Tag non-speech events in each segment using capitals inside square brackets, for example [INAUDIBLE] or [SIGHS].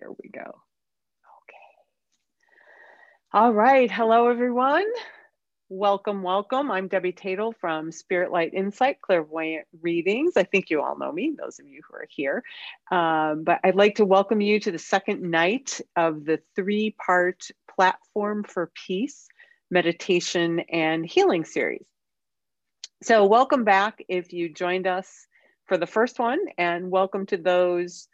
There we go. Okay. All right. Hello, everyone. Welcome, welcome. I'm Debbie Tatel from Spirit Light Insight Clairvoyant Readings. I think you all know me, those of you who are here. Um, but I'd like to welcome you to the second night of the three part Platform for Peace meditation and healing series. So, welcome back if you joined us for the first one, and welcome to those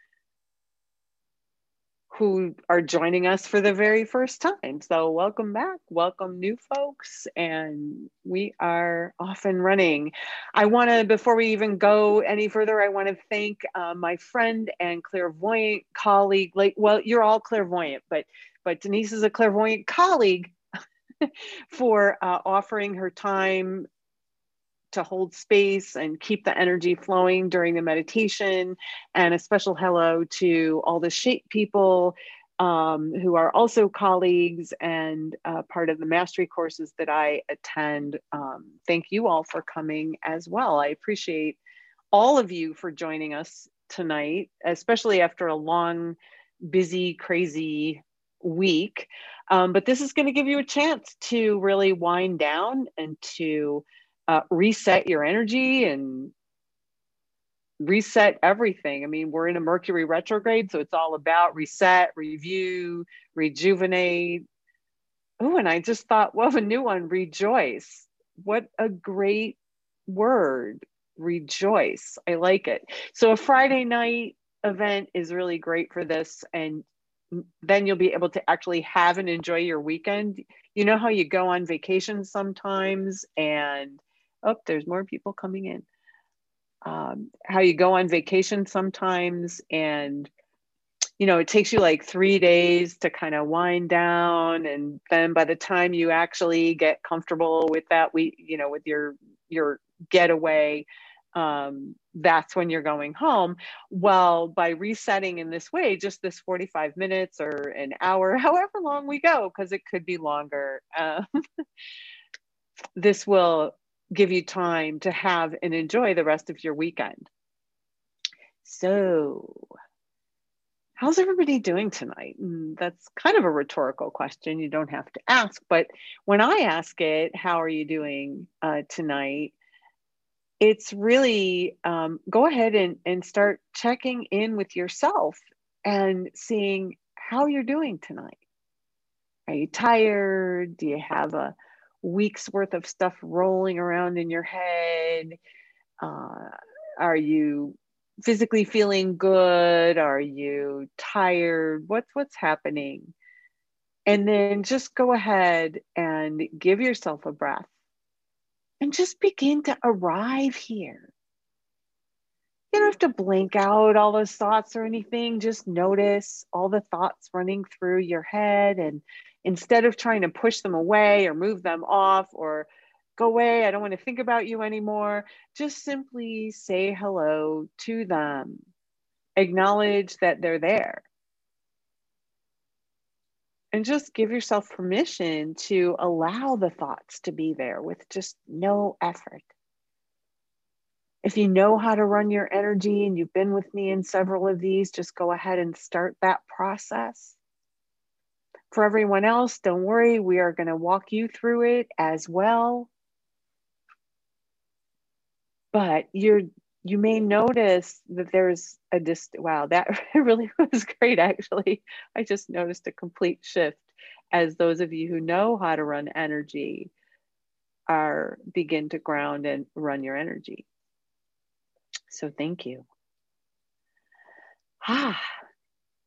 who are joining us for the very first time. So, welcome back, welcome new folks, and we are off and running. I want to, before we even go any further, I want to thank uh, my friend and clairvoyant colleague. Like, well, you're all clairvoyant, but but Denise is a clairvoyant colleague [LAUGHS] for uh, offering her time to hold space and keep the energy flowing during the meditation. And a special hello to all the shape people um, who are also colleagues and uh, part of the mastery courses that I attend. Um, thank you all for coming as well. I appreciate all of you for joining us tonight, especially after a long, busy, crazy week. Um, but this is going to give you a chance to really wind down and to uh, reset your energy and reset everything. I mean, we're in a Mercury retrograde, so it's all about reset, review, rejuvenate. Oh, and I just thought, well, a new one, rejoice. What a great word, rejoice. I like it. So, a Friday night event is really great for this. And then you'll be able to actually have and enjoy your weekend. You know how you go on vacation sometimes and oh, there's more people coming in. Um, how you go on vacation sometimes and you know it takes you like three days to kind of wind down and then by the time you actually get comfortable with that we you know with your your getaway um, that's when you're going home. Well, by resetting in this way, just this 45 minutes or an hour, [LAUGHS] however long we go, because it could be longer, uh, [LAUGHS] this will give you time to have and enjoy the rest of your weekend. So, how's everybody doing tonight? And that's kind of a rhetorical question. You don't have to ask, but when I ask it, how are you doing uh, tonight? it's really um, go ahead and, and start checking in with yourself and seeing how you're doing tonight. Are you tired? Do you have a week's worth of stuff rolling around in your head? Uh, are you physically feeling good? Are you tired? What's what's happening? And then just go ahead and give yourself a breath and just begin to arrive here. You don't have to blank out all those thoughts or anything. Just notice all the thoughts running through your head. And instead of trying to push them away or move them off or go away, I don't want to think about you anymore, just simply say hello to them. Acknowledge that they're there and just give yourself permission to allow the thoughts to be there with just no effort. If you know how to run your energy and you've been with me in several of these, just go ahead and start that process. For everyone else, don't worry, we are going to walk you through it as well. But you're you may notice that there's a dist wow that [LAUGHS] really was great actually i just noticed a complete shift as those of you who know how to run energy are begin to ground and run your energy so thank you ah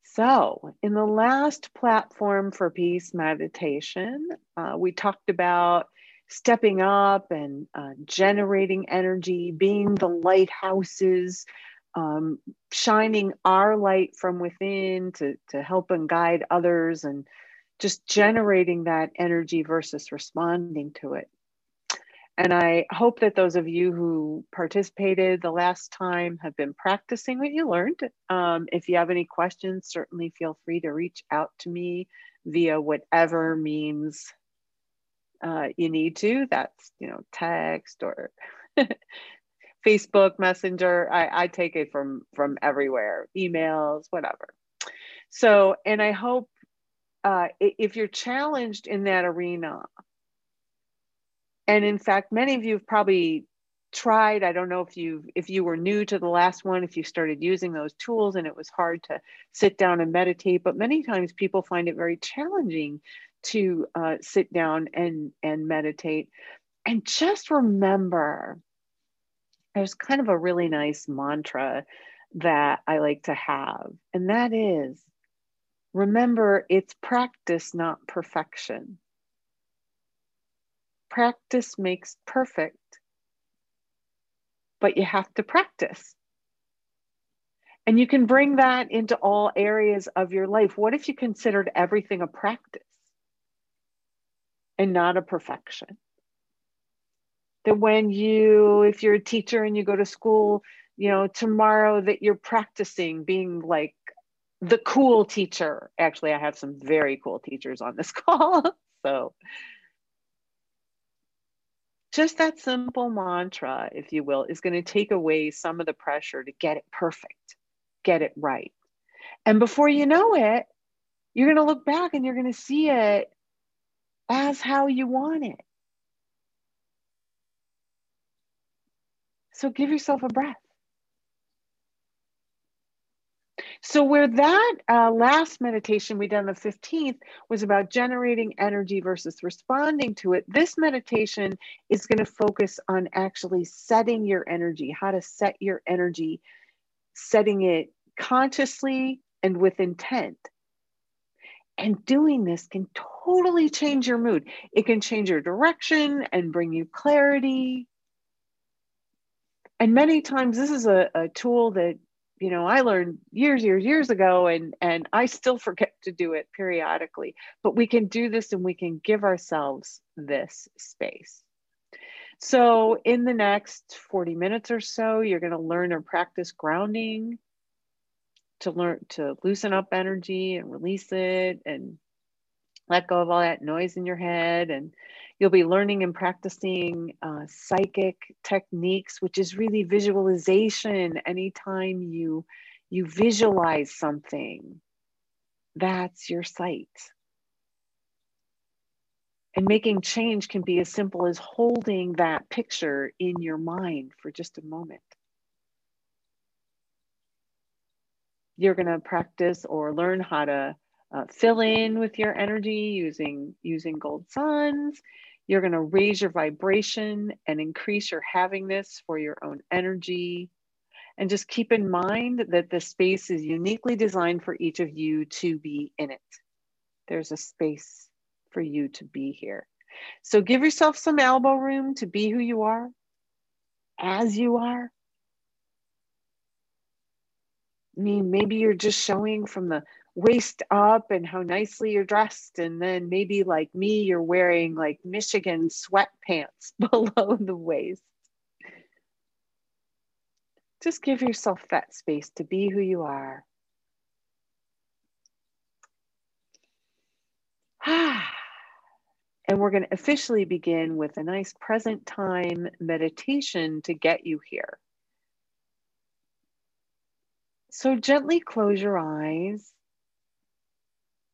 so in the last platform for peace meditation uh, we talked about stepping up and uh, generating energy, being the lighthouses, um, shining our light from within to, to help and guide others, and just generating that energy versus responding to it. And I hope that those of you who participated the last time have been practicing what you learned. Um, if you have any questions, certainly feel free to reach out to me via whatever means uh, you need to. That's, you know, text or [LAUGHS] Facebook Messenger. I, I take it from from everywhere, emails, whatever. So, and I hope uh, if you're challenged in that arena, and in fact, many of you have probably tried i don't know if you if you were new to the last one if you started using those tools and it was hard to sit down and meditate but many times people find it very challenging to uh, sit down and and meditate. And just remember there's kind of a really nice mantra that i like to have and that is remember it's practice not perfection practice makes perfect but you have to practice. And you can bring that into all areas of your life. What if you considered everything a practice and not a perfection? That when you, if you're a teacher and you go to school, you know, tomorrow that you're practicing being like the cool teacher. Actually, I have some very cool teachers on this [LAUGHS] call. so just that simple mantra, if you will, is going to take away some of the pressure to get it perfect, get it right. And before you know it, you're going to look back and you're going to see it as how you want it. So give yourself a breath. So, where that uh, last meditation we done the 15th was about generating energy versus responding to it, this meditation is going to focus on actually setting your energy, how to set your energy, setting it consciously and with intent. And doing this can totally change your mood. It can change your direction and bring you clarity. And many times, this is a, a tool that you know i learned years years years ago and and i still forget to do it periodically but we can do this and we can give ourselves this space. So in the next 40 minutes or so you're going to learn or practice grounding to learn to loosen up energy and release it and let go of all that noise in your head and You'll be learning and practicing uh, psychic techniques, which is really visualization. Anytime you you visualize something, that's your sight. And making change can be as simple as holding that picture in your mind for just a moment. You're going to practice or learn how to uh, fill in with your energy using using gold suns you're going to raise your vibration and increase your havingness for your own energy. And just keep in mind that the space is uniquely designed for each of you to be in it. There's a space for you to be here. So give yourself some elbow room to be who you are, as you are. I mean, maybe you're just showing from the waist up and how nicely you're dressed. And then maybe like me, you're wearing like Michigan sweatpants [LAUGHS] below the waist. Just give yourself that space to be who you are. [SIGHS] and we're going to officially begin with a nice present time meditation to get you here. So gently close your eyes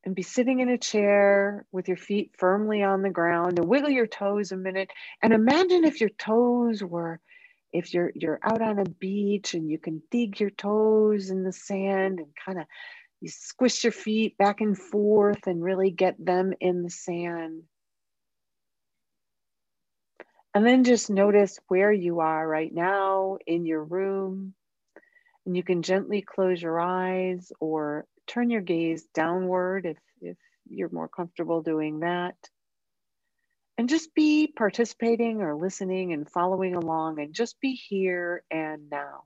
and be sitting in a chair with your feet firmly on the ground and wiggle your toes a minute. And imagine if your toes were if you're you're out on a beach and you can dig your toes in the sand and kind of you squish your feet back and forth and really get them in the sand. And then just notice where you are right now in your room. And you can gently close your eyes or turn your gaze downward if, if you're more comfortable doing that. And just be participating or listening and following along and just be here and now.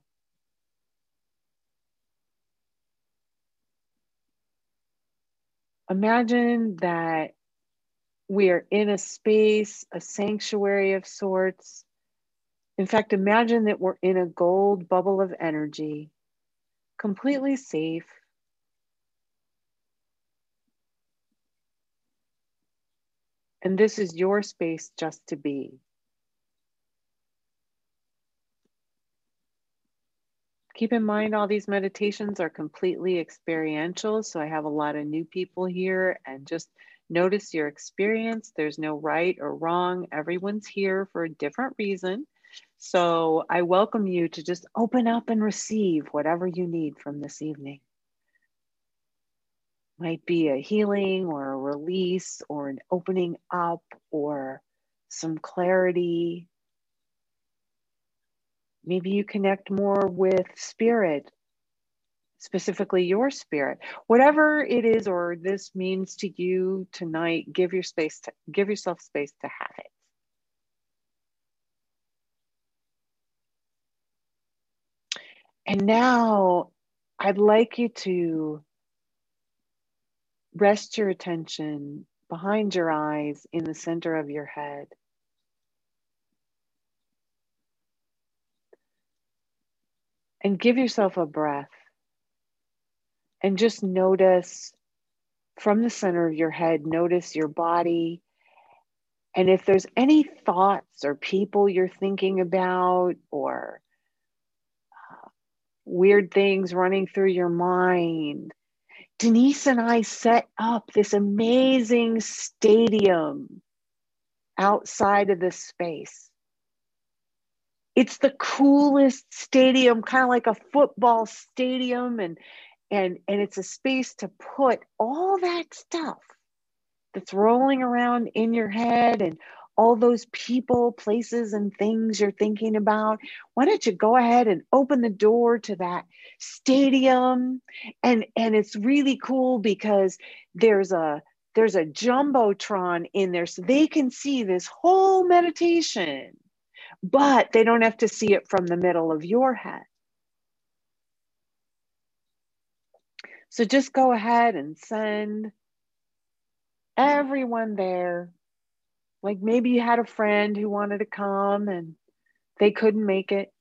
Imagine that we are in a space, a sanctuary of sorts. In fact, imagine that we're in a gold bubble of energy, completely safe, And this is your space just to be. Keep in mind, all these meditations are completely experiential. So I have a lot of new people here and just notice your experience. There's no right or wrong. Everyone's here for a different reason. So I welcome you to just open up and receive whatever you need from this evening. Might be a healing or a release or an opening up or some clarity Maybe you connect more with spirit, specifically your spirit. Whatever it is or this means to you tonight, give your space to give yourself space to have it. And now I'd like you to rest your attention behind your eyes in the center of your head. and give yourself a breath and just notice from the center of your head, notice your body. And if there's any thoughts or people you're thinking about or uh, weird things running through your mind, Denise and I set up this amazing stadium outside of this space. It's the coolest stadium, kind of like a football stadium, and and and it's a space to put all that stuff that's rolling around in your head and all those people, places, and things you're thinking about, why don't you go ahead and open the door to that stadium? And and it's really cool because there's a there's a jumbotron in there so they can see this whole meditation but they don't have to see it from the middle of your head. So just go ahead and send everyone there. Like maybe you had a friend who wanted to come and they couldn't make it.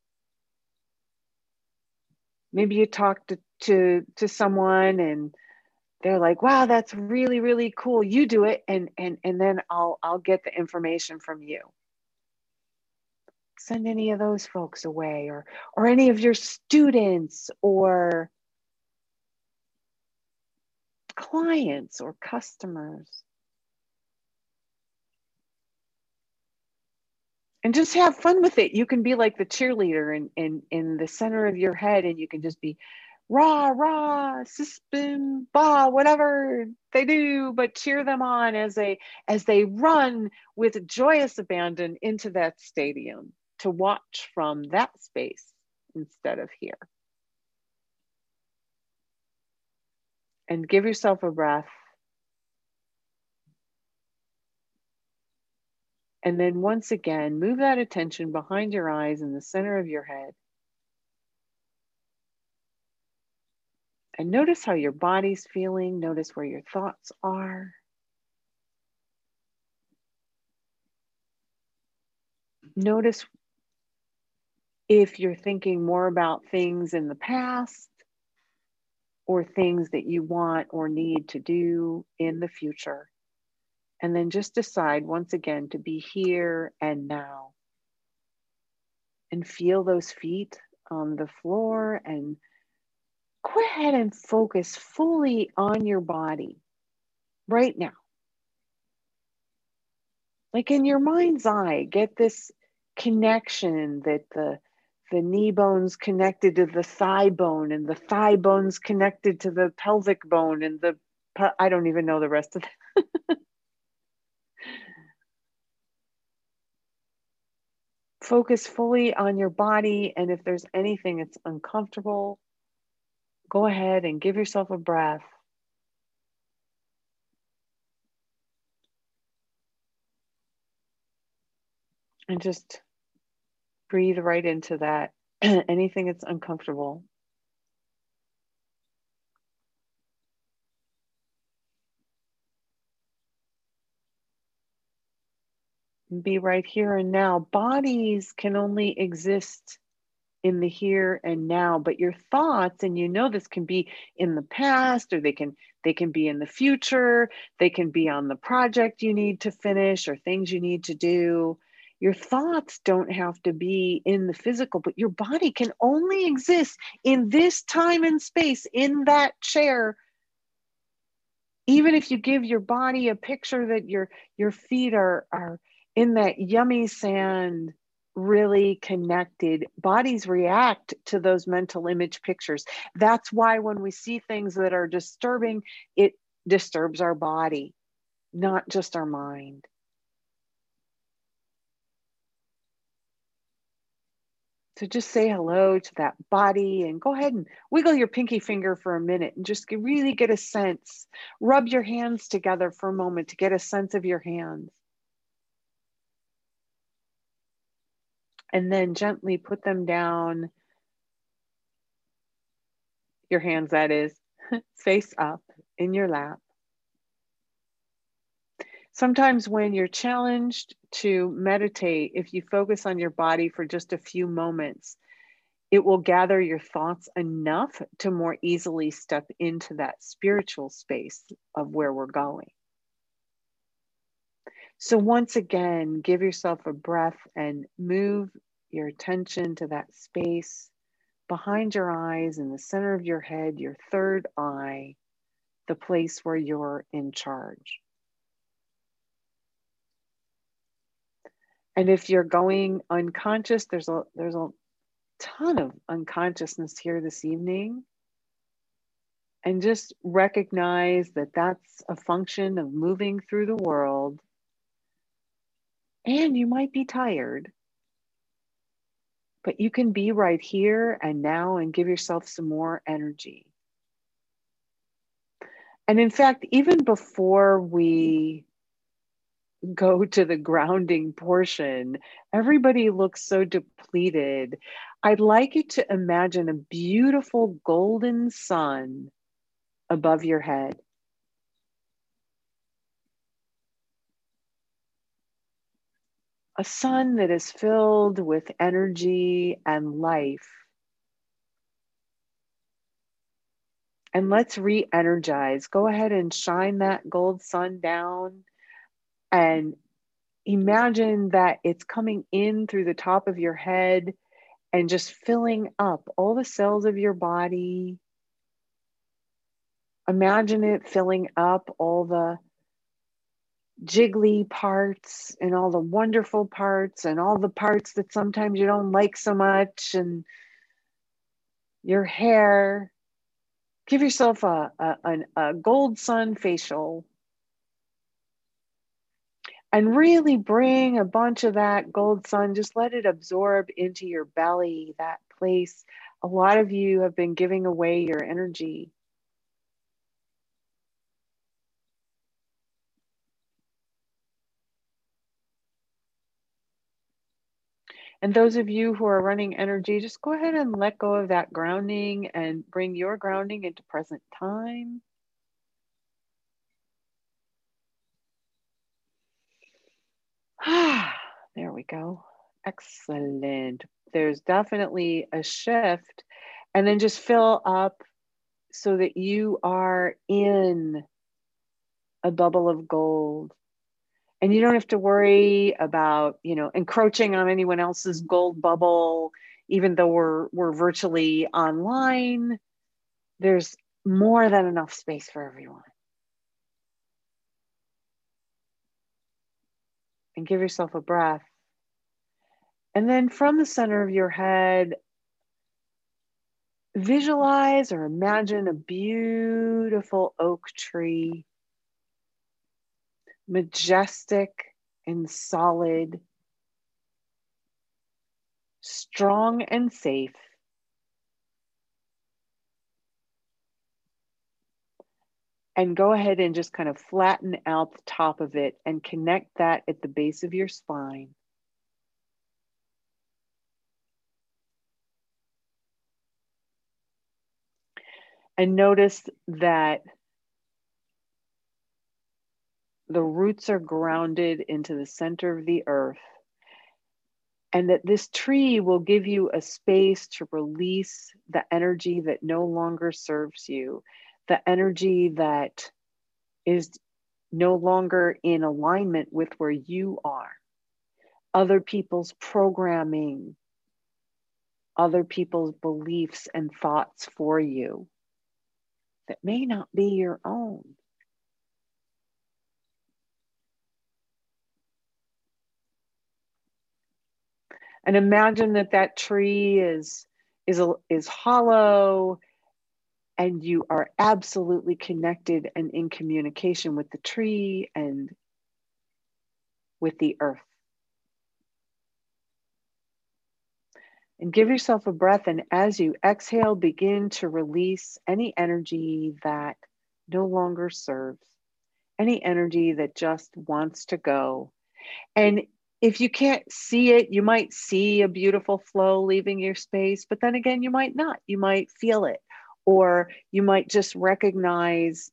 Maybe you talked to, to, to someone and they're like, wow, that's really, really cool. You do it and and and then I'll I'll get the information from you send any of those folks away or or any of your students or clients or customers and just have fun with it you can be like the cheerleader in in in the center of your head and you can just be rah rah system ba whatever they do but cheer them on as they as they run with joyous abandon into that stadium to watch from that space instead of here. And give yourself a breath. And then once again, move that attention behind your eyes in the center of your head. And notice how your body's feeling. Notice where your thoughts are. Notice if you're thinking more about things in the past or things that you want or need to do in the future. And then just decide once again to be here and now. And feel those feet on the floor and go ahead and focus fully on your body right now. Like in your mind's eye, get this connection that the the knee bone's connected to the thigh bone and the thigh bone's connected to the pelvic bone and the I don't even know the rest of it. [LAUGHS] Focus fully on your body and if there's anything that's uncomfortable, go ahead and give yourself a breath. And just breathe right into that. [CLEARS THROAT] Anything that's uncomfortable. Be right here and now. Bodies can only exist in the here and now but your thoughts and you know this can be in the past or they can they can be in the future they can be on the project you need to finish or things you need to do Your thoughts don't have to be in the physical, but your body can only exist in this time and space, in that chair. Even if you give your body a picture that your, your feet are, are in that yummy sand, really connected, bodies react to those mental image pictures. That's why when we see things that are disturbing, it disturbs our body, not just our mind. So just say hello to that body and go ahead and wiggle your pinky finger for a minute and just really get a sense. Rub your hands together for a moment to get a sense of your hands. And then gently put them down. Your hands, that is, [LAUGHS] face up in your lap. Sometimes, when you're challenged to meditate, if you focus on your body for just a few moments, it will gather your thoughts enough to more easily step into that spiritual space of where we're going. So, once again, give yourself a breath and move your attention to that space behind your eyes, in the center of your head, your third eye, the place where you're in charge. And if you're going unconscious, there's a there's a ton of unconsciousness here this evening. And just recognize that that's a function of moving through the world. And you might be tired, but you can be right here and now and give yourself some more energy. And in fact, even before we go to the grounding portion, everybody looks so depleted. I'd like you to imagine a beautiful golden sun above your head. A sun that is filled with energy and life. And let's re energize. Go ahead and shine that gold sun down and imagine that it's coming in through the top of your head and just filling up all the cells of your body. Imagine it filling up all the jiggly parts and all the wonderful parts and all the parts that sometimes you don't like so much and your hair. Give yourself a, a, a gold sun facial and really bring a bunch of that gold sun, just let it absorb into your belly, that place. A lot of you have been giving away your energy. And those of you who are running energy, just go ahead and let go of that grounding and bring your grounding into present time. [SIGHS] there we go. Excellent. There's definitely a shift. And then just fill up so that you are in a bubble of gold. And you don't have to worry about, you know, encroaching on anyone else's gold bubble, even though we're we're virtually online. There's more than enough space for everyone. and give yourself a breath. And then from the center of your head, visualize or imagine a beautiful oak tree, majestic and solid, strong and safe. and go ahead and just kind of flatten out the top of it and connect that at the base of your spine. And notice that the roots are grounded into the center of the earth. And that this tree will give you a space to release the energy that no longer serves you the energy that is no longer in alignment with where you are. other people's programming, other people's beliefs and thoughts for you that may not be your own. And imagine that that tree is, is, is hollow and you are absolutely connected and in communication with the tree and with the earth. And give yourself a breath. And as you exhale, begin to release any energy that no longer serves, any energy that just wants to go. And if you can't see it, you might see a beautiful flow leaving your space, but then again, you might not. You might feel it, or you might just recognize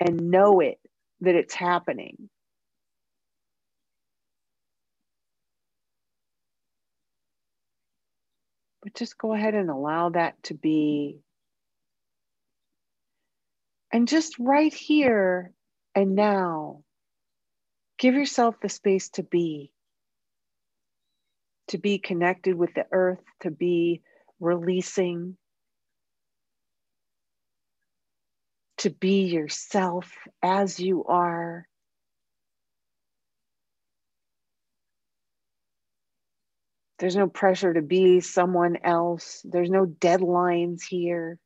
and know it that it's happening. But just go ahead and allow that to be. And just right here and now, give yourself the space to be. To be connected with the earth, to be releasing, to be yourself as you are. There's no pressure to be someone else. There's no deadlines here.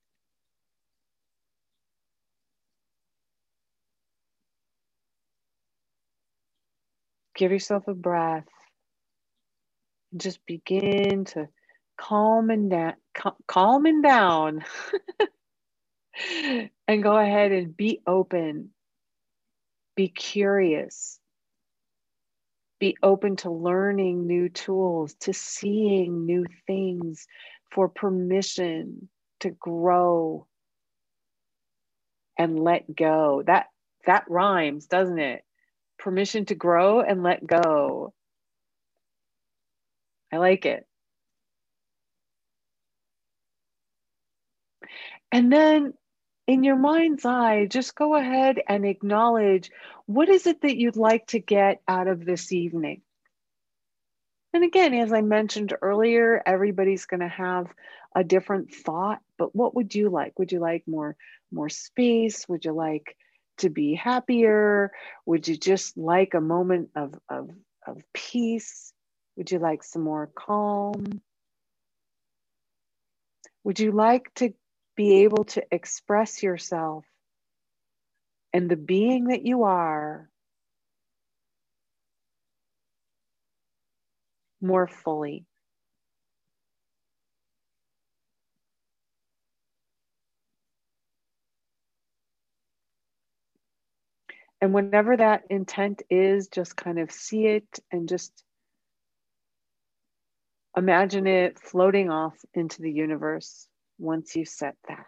Give yourself a breath. Just begin to calm and down, calm and down, and go ahead and be open. Be curious be open to learning new tools, to seeing new things, for permission to grow and let go. That that rhymes, doesn't it? Permission to grow and let go. I like it. And then in your mind's eye, just go ahead and acknowledge what is it that you'd like to get out of this evening? And again, as I mentioned earlier, everybody's going to have a different thought, but what would you like? Would you like more more space? Would you like to be happier? Would you just like a moment of, of, of peace? Would you like some more calm? Would you like to be able to express yourself and the being that you are more fully. And whenever that intent is, just kind of see it and just imagine it floating off into the universe once you set that.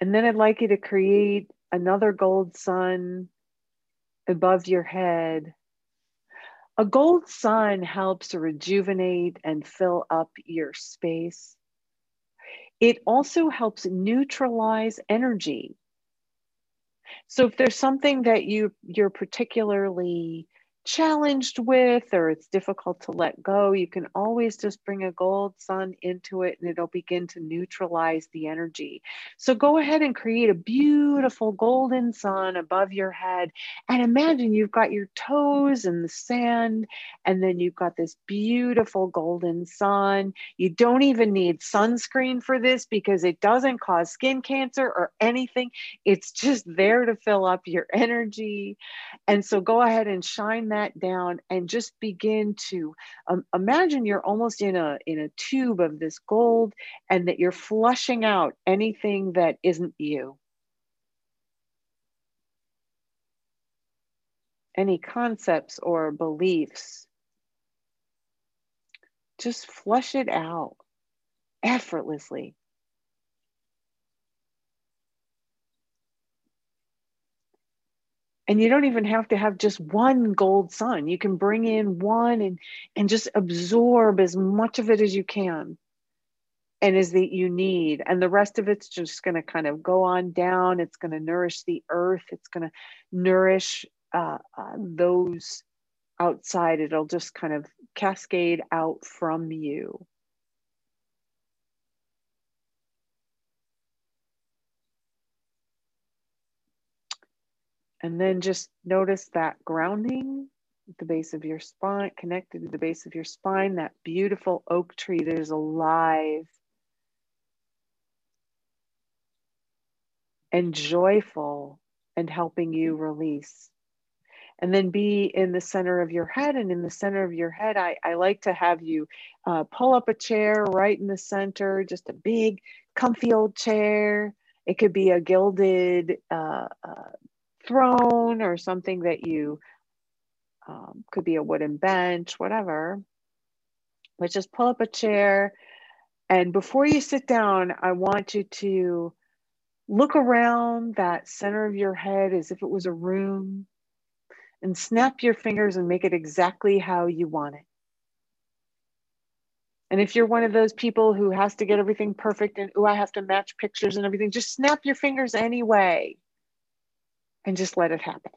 And then I'd like you to create another gold sun above your head. A gold sun helps rejuvenate and fill up your space. It also helps neutralize energy so if there's something that you you're particularly challenged with or it's difficult to let go, you can always just bring a gold sun into it and it'll begin to neutralize the energy. So go ahead and create a beautiful golden sun above your head and imagine you've got your toes in the sand and then you've got this beautiful golden sun. You don't even need sunscreen for this because it doesn't cause skin cancer or anything. It's just there to fill up your energy. And so go ahead and shine that down and just begin to um, imagine you're almost in a in a tube of this gold and that you're flushing out anything that isn't you. Any concepts or beliefs. Just flush it out effortlessly and you don't even have to have just one gold sun. You can bring in one and and just absorb as much of it as you can and is that you need. And the rest of it's just going to kind of go on down. It's going to nourish the earth. It's going to nourish uh, uh, those outside. It'll just kind of cascade out from you and then just notice that grounding at the base of your spine connected to the base of your spine that beautiful oak tree that is alive and joyful and helping you release. And then be in the center of your head. And in the center of your head, I, I like to have you uh, pull up a chair right in the center, just a big, comfy old chair. It could be a gilded uh, uh, throne or something that you um, could be a wooden bench, whatever. But just pull up a chair. And before you sit down, I want you to Look around that center of your head as if it was a room and snap your fingers and make it exactly how you want it. And if you're one of those people who has to get everything perfect and, oh, I have to match pictures and everything, just snap your fingers anyway and just let it happen.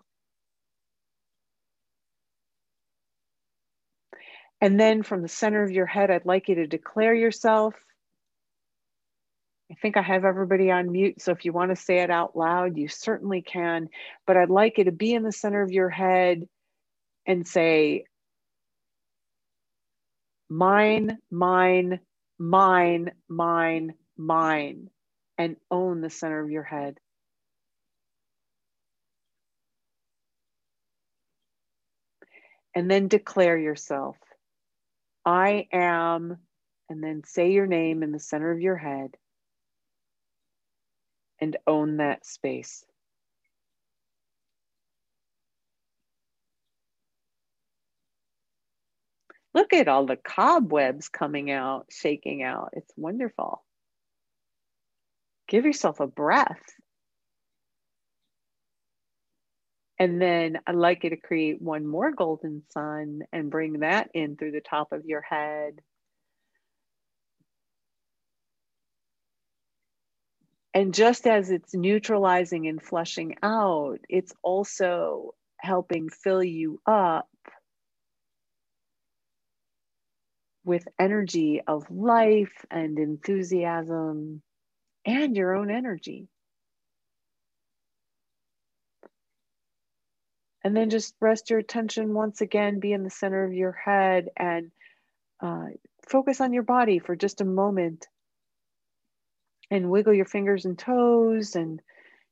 And then from the center of your head, I'd like you to declare yourself I think I have everybody on mute. So if you want to say it out loud, you certainly can. But I'd like you to be in the center of your head and say, mine, mine, mine, mine, mine, and own the center of your head. And then declare yourself. I am, and then say your name in the center of your head and own that space. Look at all the cobwebs coming out, shaking out. It's wonderful. Give yourself a breath. And then I'd like you to create one more golden sun and bring that in through the top of your head And just as it's neutralizing and flushing out, it's also helping fill you up with energy of life and enthusiasm and your own energy. And then just rest your attention once again, be in the center of your head and uh, focus on your body for just a moment and wiggle your fingers and toes and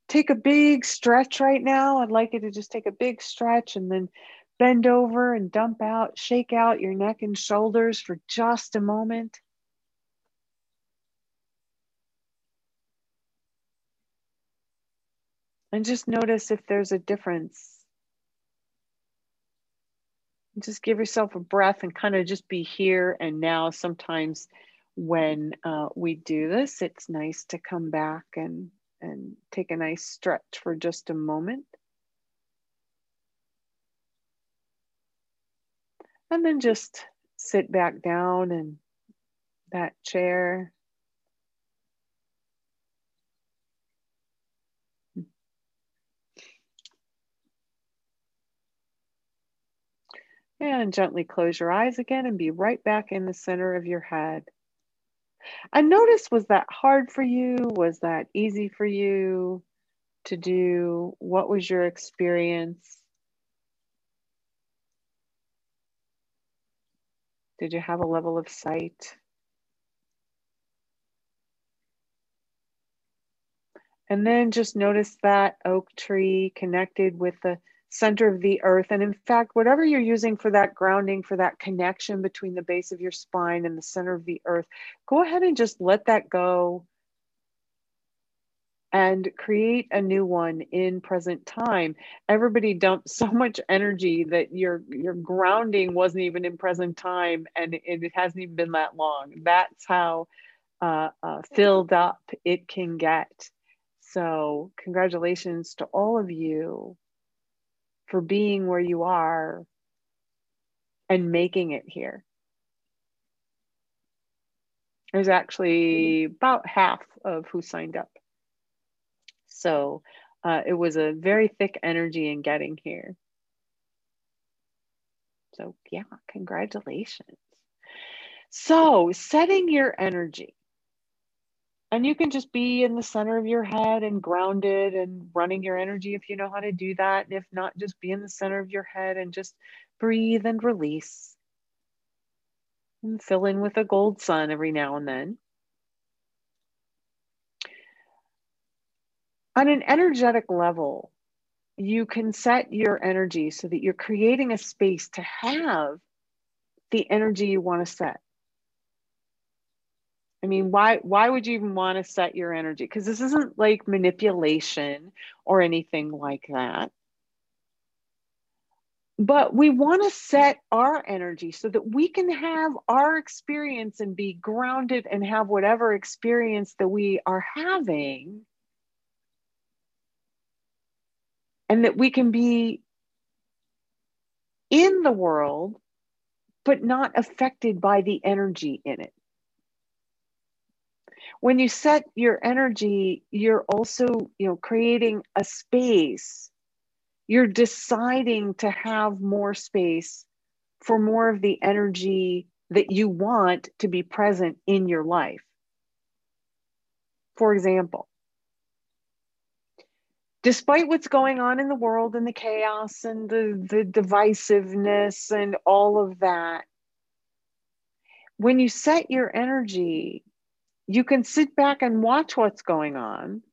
take a big stretch right now. I'd like you to just take a big stretch and then bend over and dump out, shake out your neck and shoulders for just a moment. And just notice if there's a difference. Just give yourself a breath and kind of just be here and now. Sometimes when uh, we do this, it's nice to come back and, and take a nice stretch for just a moment. And then just sit back down in that chair. And gently close your eyes again and be right back in the center of your head. I noticed was that hard for you? Was that easy for you to do? What was your experience? Did you have a level of sight? And then just notice that oak tree connected with the center of the earth. And in fact, whatever you're using for that grounding, for that connection between the base of your spine and the center of the earth, go ahead and just let that go and create a new one in present time. Everybody dumped [LAUGHS] so much energy that your your grounding wasn't even in present time, and it, it hasn't even been that long. That's how uh, uh, filled up it can get. So, congratulations to all of you for being where you are and making it here. There's actually about half of who signed up. So uh, it was a very thick energy in getting here. So, yeah, congratulations. So, setting your energy. And you can just be in the center of your head and grounded and running your energy if you know how to do that. And if not, just be in the center of your head and just breathe and release. And fill in with a gold sun every now and then. On an energetic level, you can set your energy so that you're creating a space to have the energy you want to set. I mean, why why would you even want to set your energy? Because this isn't like manipulation or anything like that. But we want to set our energy so that we can have our experience and be grounded and have whatever experience that we are having and that we can be in the world but not affected by the energy in it when you set your energy you're also you know creating a space. You're deciding to have more space for more of the energy that you want to be present in your life. For example despite what's going on in the world and the chaos and the, the divisiveness and all of that, when you set your energy, you can sit back and watch what's going on.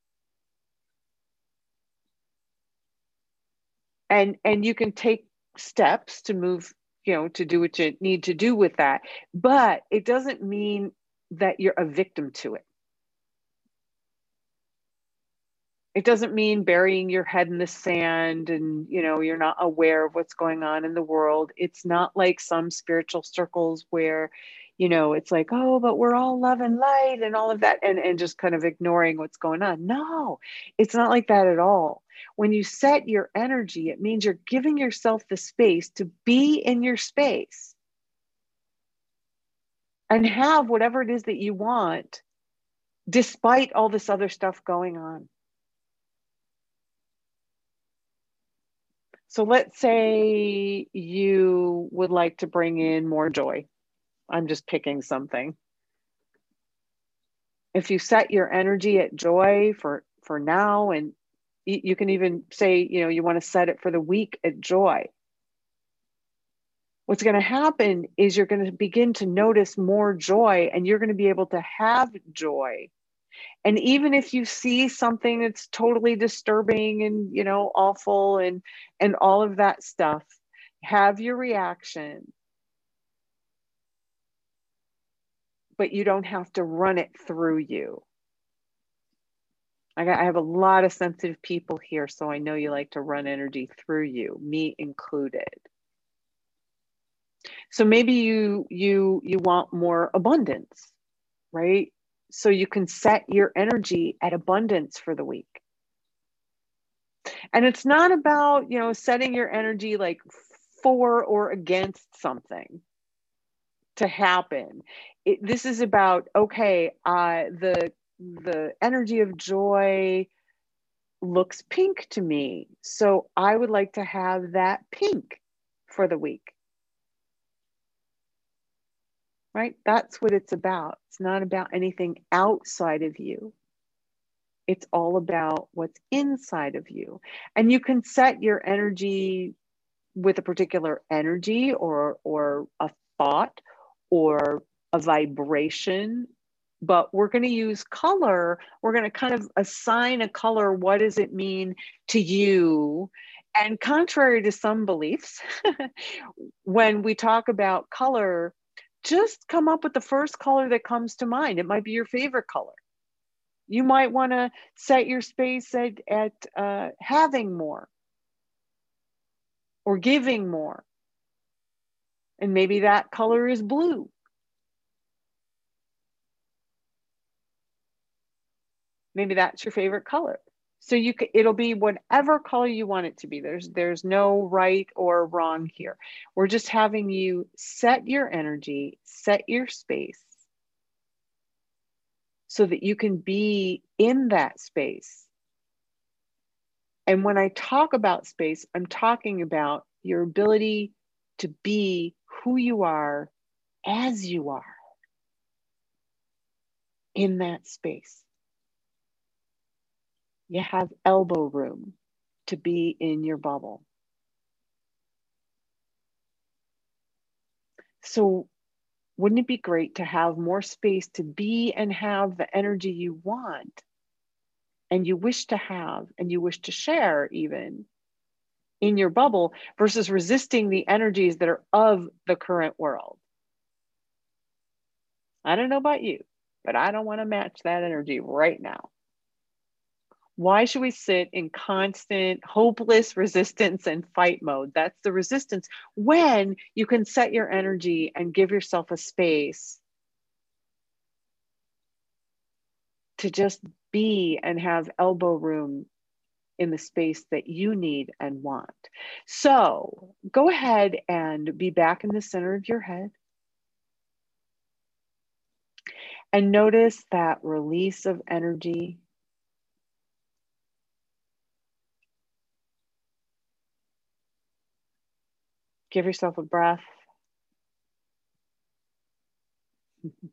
And, and you can take steps to move, you know, to do what you need to do with that. But it doesn't mean that you're a victim to it. it doesn't mean burying your head in the sand and you know you're not aware of what's going on in the world it's not like some spiritual circles where you know it's like oh but we're all love and light and all of that and and just kind of ignoring what's going on. No it's not like that at all. When you set your energy it means you're giving yourself the space to be in your space and have whatever it is that you want despite all this other stuff going on. So let's say you would like to bring in more joy. I'm just picking something. If you set your energy at joy for for now and you can even say, you know, you want to set it for the week at joy. What's going to happen is you're going to begin to notice more joy and you're going to be able to have joy and even if you see something that's totally disturbing and you know awful and and all of that stuff have your reaction but you don't have to run it through you. I, got, I have a lot of sensitive people here so i know you like to run energy through you me included. So maybe you you you want more abundance right? So you can set your energy at abundance for the week. And it's not about, you know, setting your energy like for or against something to happen. It, this is about okay, uh, the the energy of joy looks pink to me, so I would like to have that pink for the week right? That's what it's about. It's not about anything outside of you. It's all about what's inside of you. And you can set your energy with a particular energy or or a thought or a vibration but we're going to use color we're going to kind of assign a color what does it mean to you and contrary to some beliefs [LAUGHS] when we talk about color just come up with the first color that comes to mind. It might be your favorite color. You might want to set your space at, at uh, having more or giving more. And maybe that color is blue. Maybe that's your favorite color so you can, it'll be whatever color you want it to be there's there's no right or wrong here we're just having you set your energy set your space so that you can be in that space. And when I talk about space, I'm talking about your ability to be who you are as you are in that space. You have elbow room to be in your bubble. So, wouldn't it be great to have more space to be and have the energy you want and you wish to have and you wish to share, even in your bubble, versus resisting the energies that are of the current world? I don't know about you, but I don't want to match that energy right now. Why should we sit in constant, hopeless resistance and fight mode? That's the resistance when you can set your energy and give yourself a space to just be and have elbow room in the space that you need and want. So go ahead and be back in the center of your head. And notice that release of energy Give yourself a breath. [LAUGHS]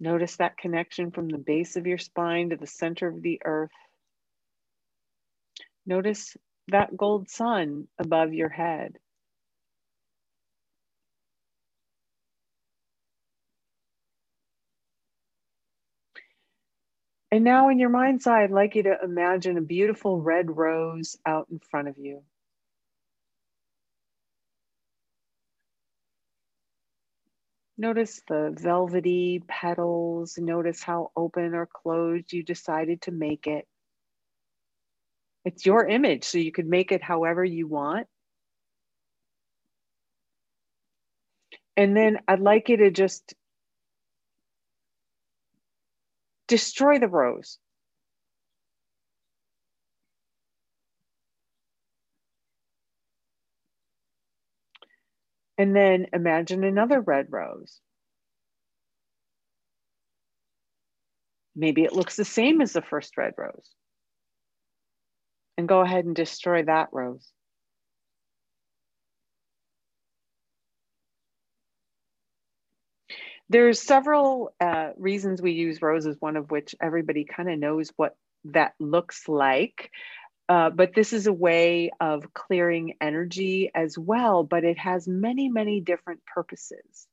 Notice that connection from the base of your spine to the center of the earth. Notice that gold sun above your head. And now, in your mind's eye, I'd like you to imagine a beautiful red rose out in front of you. Notice the velvety petals. Notice how open or closed you decided to make it. It's your image, so you could make it however you want. And then I'd like you to just destroy the rose. And then imagine another red rose. Maybe it looks the same as the first red rose. And go ahead and destroy that rose. There's several uh, reasons we use roses, one of which everybody kind of knows what that looks like. Uh, but this is a way of clearing energy as well, but it has many, many different purposes.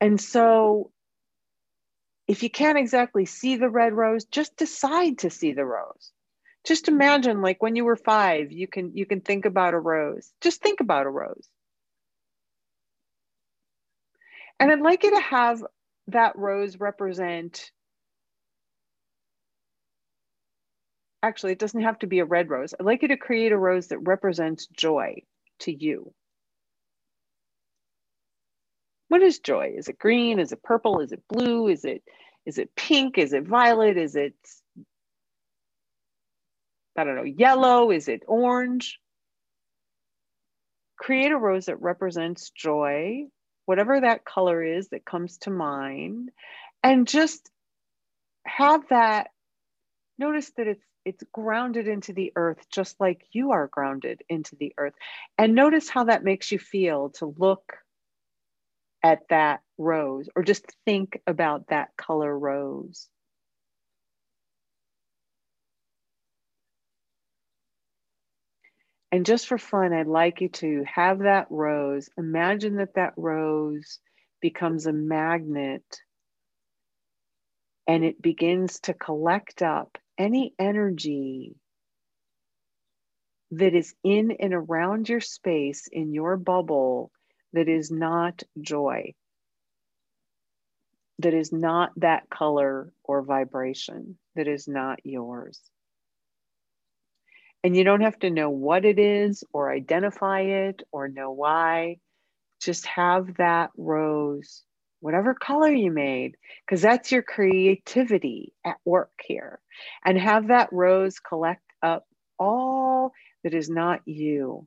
And so, if you can't exactly see the red rose, just decide to see the rose. Just imagine, like when you were five, you can you can think about a rose. Just think about a rose. And I'd like you to have that rose represent, actually, it doesn't have to be a red rose. I'd like you to create a rose that represents joy to you. What is joy? Is it green? Is it purple? Is it blue? Is it is it pink? Is it violet? Is it I don't know, yellow? Is it orange? Create a rose that represents joy whatever that color is that comes to mind, and just have that notice that it's it's grounded into the earth just like you are grounded into the earth and notice how that makes you feel to look at that rose or just think about that color rose And just for fun, I'd like you to have that rose. Imagine that that rose becomes a magnet and it begins to collect up any energy that is in and around your space in your bubble that is not joy, that is not that color or vibration, that is not yours. And you don't have to know what it is or identify it or know why. Just have that rose, whatever color you made, because that's your creativity at work here. And have that rose collect up all that is not you.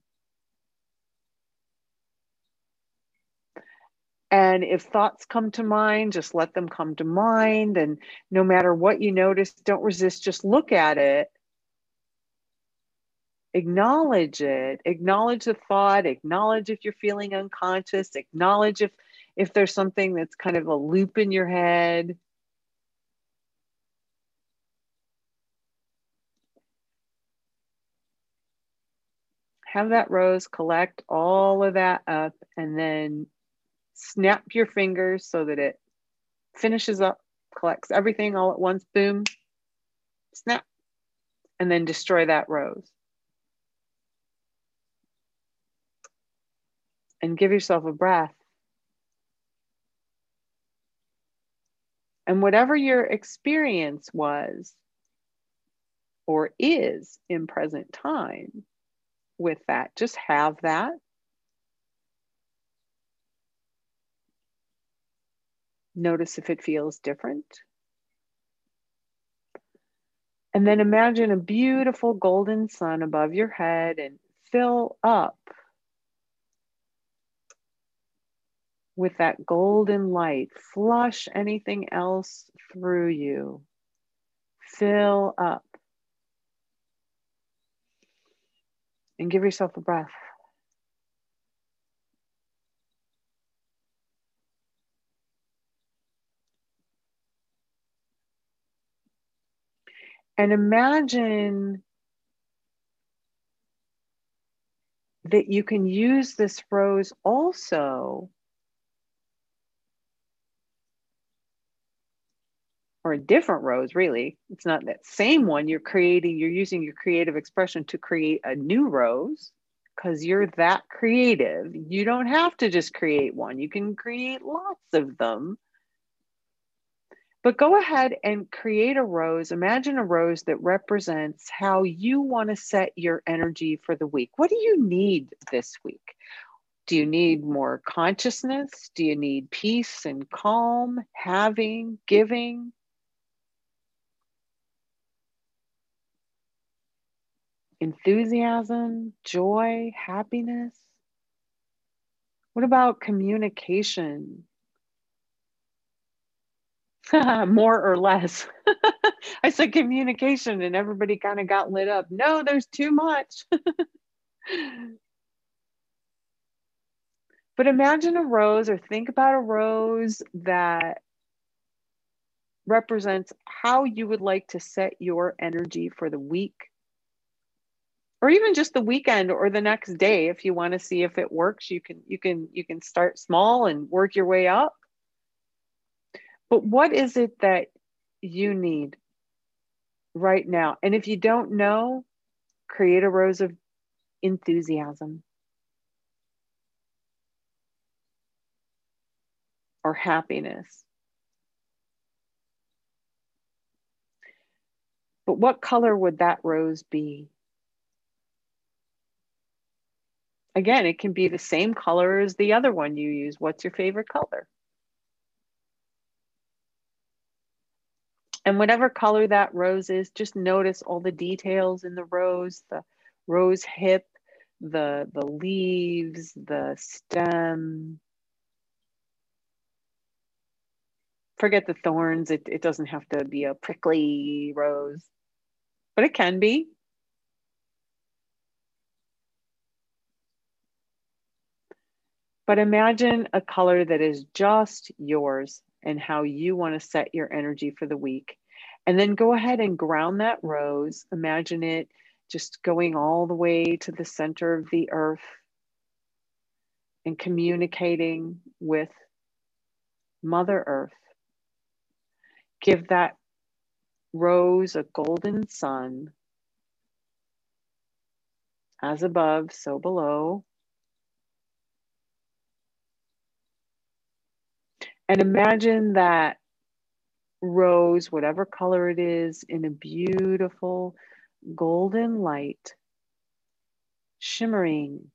And if thoughts come to mind, just let them come to mind. And no matter what you notice, don't resist, just look at it. Acknowledge it. Acknowledge the thought. Acknowledge if you're feeling unconscious. Acknowledge if if there's something that's kind of a loop in your head. Have that rose collect all of that up and then snap your fingers so that it finishes up, collects everything all at once, boom, snap, and then destroy that rose. And give yourself a breath. And whatever your experience was or is in present time with that, just have that Notice if it feels different. And then imagine a beautiful golden sun above your head and fill up with that golden light. Flush anything else through you. Fill up. And give yourself a breath. And imagine that you can use this rose also, or a different rose, really. It's not that same one. You're creating, you're using your creative expression to create a new rose because you're that creative. You don't have to just create one, you can create lots of them. But go ahead and create a rose. Imagine a rose that represents how you want to set your energy for the week. What do you need this week? Do you need more consciousness? Do you need peace and calm, having, giving? Enthusiasm, joy, happiness? What about communication, [LAUGHS] more or less. [LAUGHS] I said communication, and everybody kind of got lit up. No, there's too much. [LAUGHS] but imagine a rose, or think about a rose that represents how you would like to set your energy for the week or even just the weekend or the next day if you want to see if it works you can you can you can start small and work your way up but what is it that you need right now? And if you don't know, create a rose of enthusiasm or happiness. But what color would that rose be? Again, it can be the same color as the other one you use. What's your favorite color? And whatever color that rose is, just notice all the details in the rose, the rose hip, the, the leaves, the stem. Forget the thorns. It, it doesn't have to be a prickly rose, but it can be. But imagine a color that is just yours and how you want to set your energy for the week. And then go ahead and ground that rose. Imagine it just going all the way to the center of the earth and communicating with Mother Earth. Give that rose a golden sun. As above, so below. And imagine that rose, whatever color it is, in a beautiful golden light, shimmering.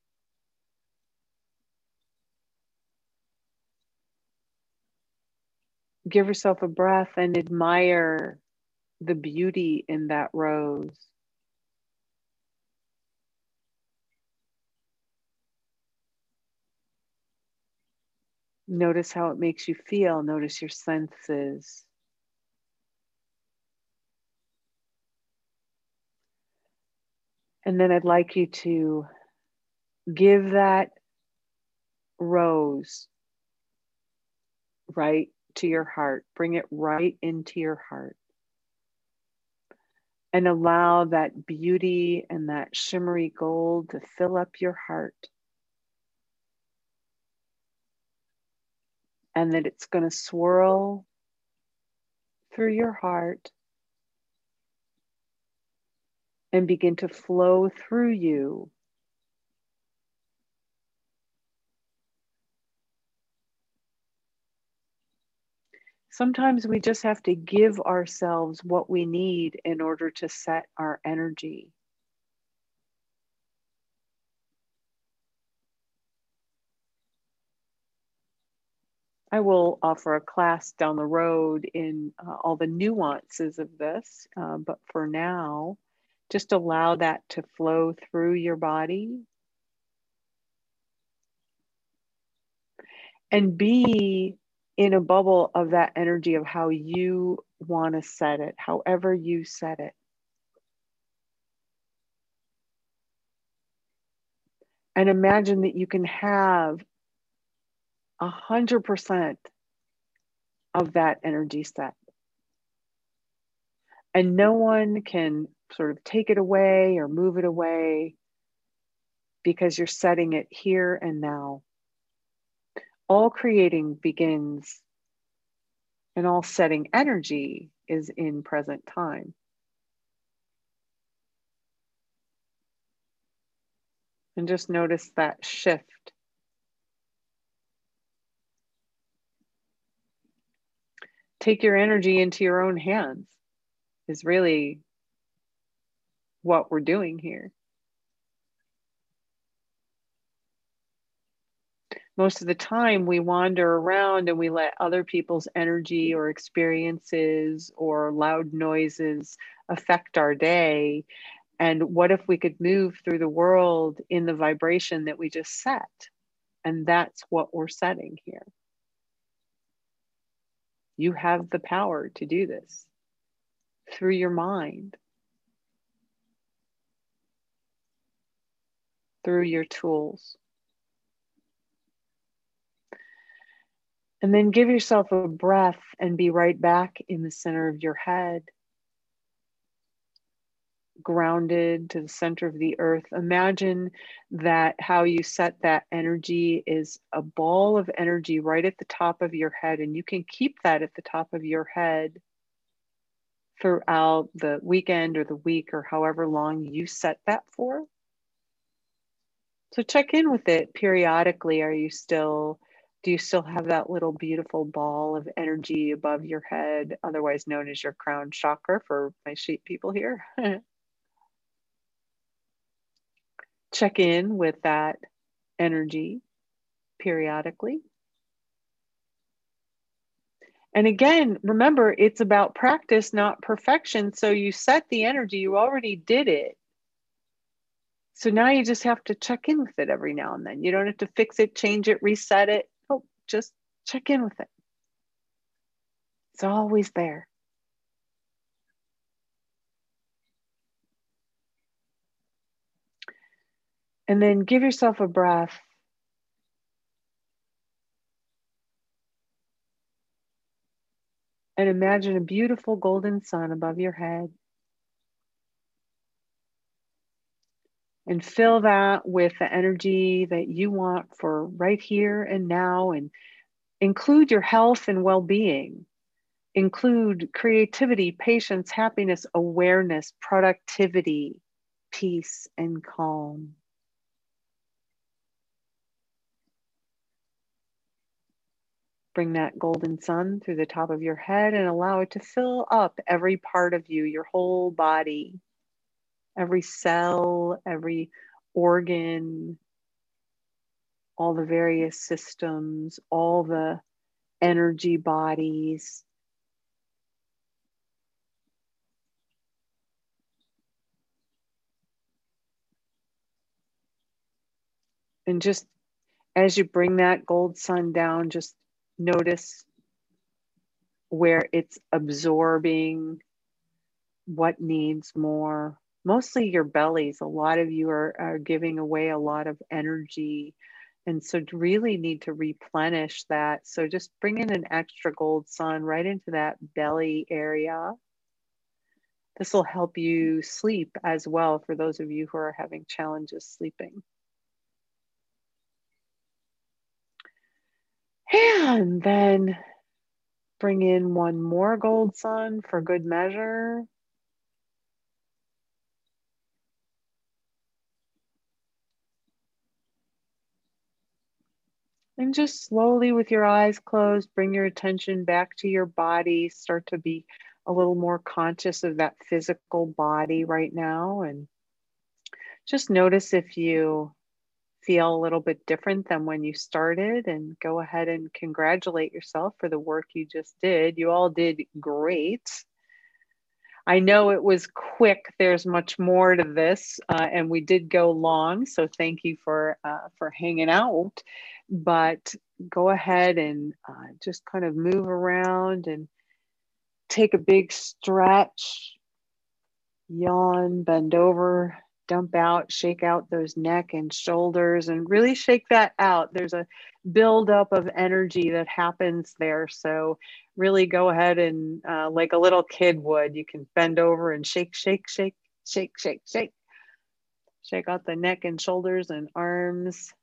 Give yourself a breath and admire the beauty in that rose. Notice how it makes you feel. Notice your senses. And then I'd like you to give that rose right to your heart. Bring it right into your heart. And allow that beauty and that shimmery gold to fill up your heart. And that it's going to swirl through your heart and begin to flow through you Sometimes we just have to give ourselves what we need in order to set our energy. I will offer a class down the road in uh, all the nuances of this, uh, but for now, just allow that to flow through your body. And be in a bubble of that energy of how you want to set it, however you set it. And imagine that you can have a hundred percent of that energy set. And no one can sort of take it away or move it away because you're setting it here and now all creating begins and all setting energy is in present time. And just notice that shift. Take your energy into your own hands, is really what we're doing here. most of the time we wander around and we let other people's energy or experiences or loud noises affect our day. And what if we could move through the world in the vibration that we just set? And that's what we're setting here. You have the power to do this through your mind, through your tools. And then give yourself a breath and be right back in the center of your head, grounded to the center of the earth. Imagine that how you set that energy is a ball of energy right at the top of your head, and you can keep that at the top of your head throughout the weekend or the week or however long you set that for. So check in with it periodically. Are you still do you still have that little beautiful ball of energy above your head, otherwise known as your crown chakra for my sheep people here? [LAUGHS] Check in with that energy periodically. And again, remember, it's about practice, not perfection. So you set the energy, you already did it. So now you just have to check in with it every now and then. You don't have to fix it, change it, reset it Oh, just check in with it. It's always there. And then give yourself a breath. And imagine a beautiful golden sun above your head. and fill that with the energy that you want for right here and now and include your health and well-being include creativity patience happiness awareness productivity peace and calm Bring that golden sun through the top of your head and allow it to fill up every part of you, your whole body every cell, every organ, all the various systems, all the energy bodies. And just as you bring that gold sun down, just notice where it's absorbing what needs more. Mostly your bellies. A lot of you are, are giving away a lot of energy. And so, really need to replenish that. So, just bring in an extra gold sun right into that belly area. This will help you sleep as well for those of you who are having challenges sleeping. And then bring in one more gold sun for good measure. And just slowly, with your eyes closed, bring your attention back to your body. Start to be a little more conscious of that physical body right now. And just notice if you feel a little bit different than when you started and go ahead and congratulate yourself for the work you just did. You all did great. I know it was quick. There's much more to this, uh, and we did go long. So thank you for uh, for hanging out. But go ahead and uh, just kind of move around and take a big stretch, yawn, bend over, dump out, shake out those neck and shoulders, and really shake that out. There's a buildup of energy that happens there. So, really go ahead and, uh, like a little kid would, you can bend over and shake, shake, shake, shake, shake, shake. Shake out the neck and shoulders and arms.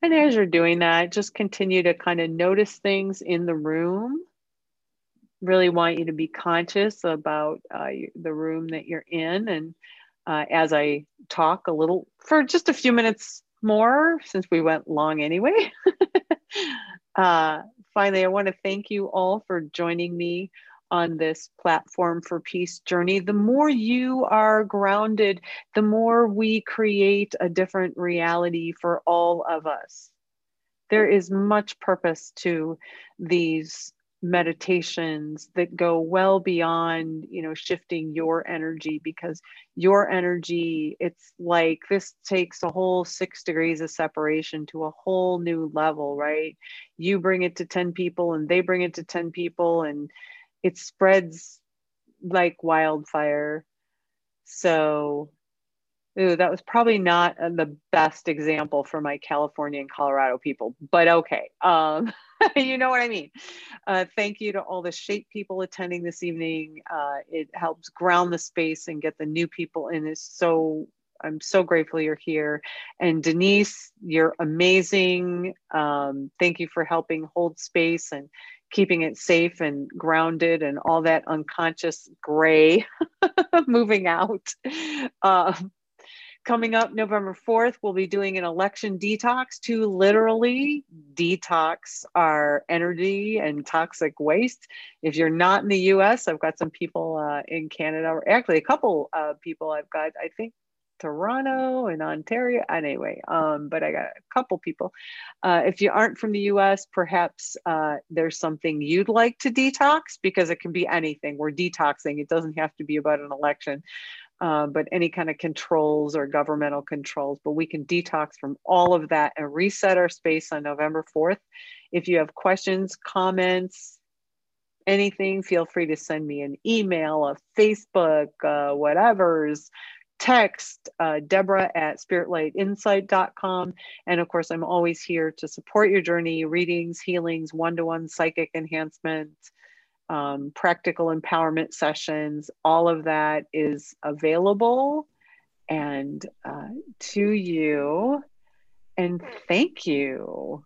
And as you're doing that, just continue to kind of notice things in the room. Really want you to be conscious about uh, the room that you're in. And uh, as I talk a little for just a few minutes more, since we went long anyway, [LAUGHS] uh, finally, I want to thank you all for joining me on this platform for peace journey, the more you are grounded, the more we create a different reality for all of us. There is much purpose to these meditations that go well beyond you know shifting your energy because your energy it's like this takes a whole 6 degrees of separation to a whole new level right you bring it to 10 people and they bring it to 10 people and it spreads like wildfire. So, ooh, that was probably not uh, the best example for my California and Colorado people, but okay. Um, [LAUGHS] [LAUGHS] you know what I mean. Uh, thank you to all the shape people attending this evening. Uh, it helps ground the space and get the new people in. Is so I'm so grateful you're here. And Denise, you're amazing. Um, thank you for helping hold space and keeping it safe and grounded and all that unconscious gray [LAUGHS] moving out. Uh, coming up November 4th, we'll be doing an election detox to literally detox our energy and toxic waste. If you're not in the US, I've got some people uh, in Canada, or actually a couple uh, people I've got, I think Toronto and Ontario. Anyway, um, but I got a couple people. Uh, if you aren't from the US, perhaps uh, there's something you'd like to detox because it can be anything. We're detoxing, it doesn't have to be about an election. Uh, but any kind of controls or governmental controls, but we can detox from all of that and reset our space on November 4th. If you have questions, comments, anything, feel free to send me an email, a Facebook, uh, whatever's text uh, Deborah at spiritlightinsight.com. And of course, I'm always here to support your journey readings, healings, one to one psychic enhancement, um, practical empowerment sessions. All of that is available and uh, to you. And thank you.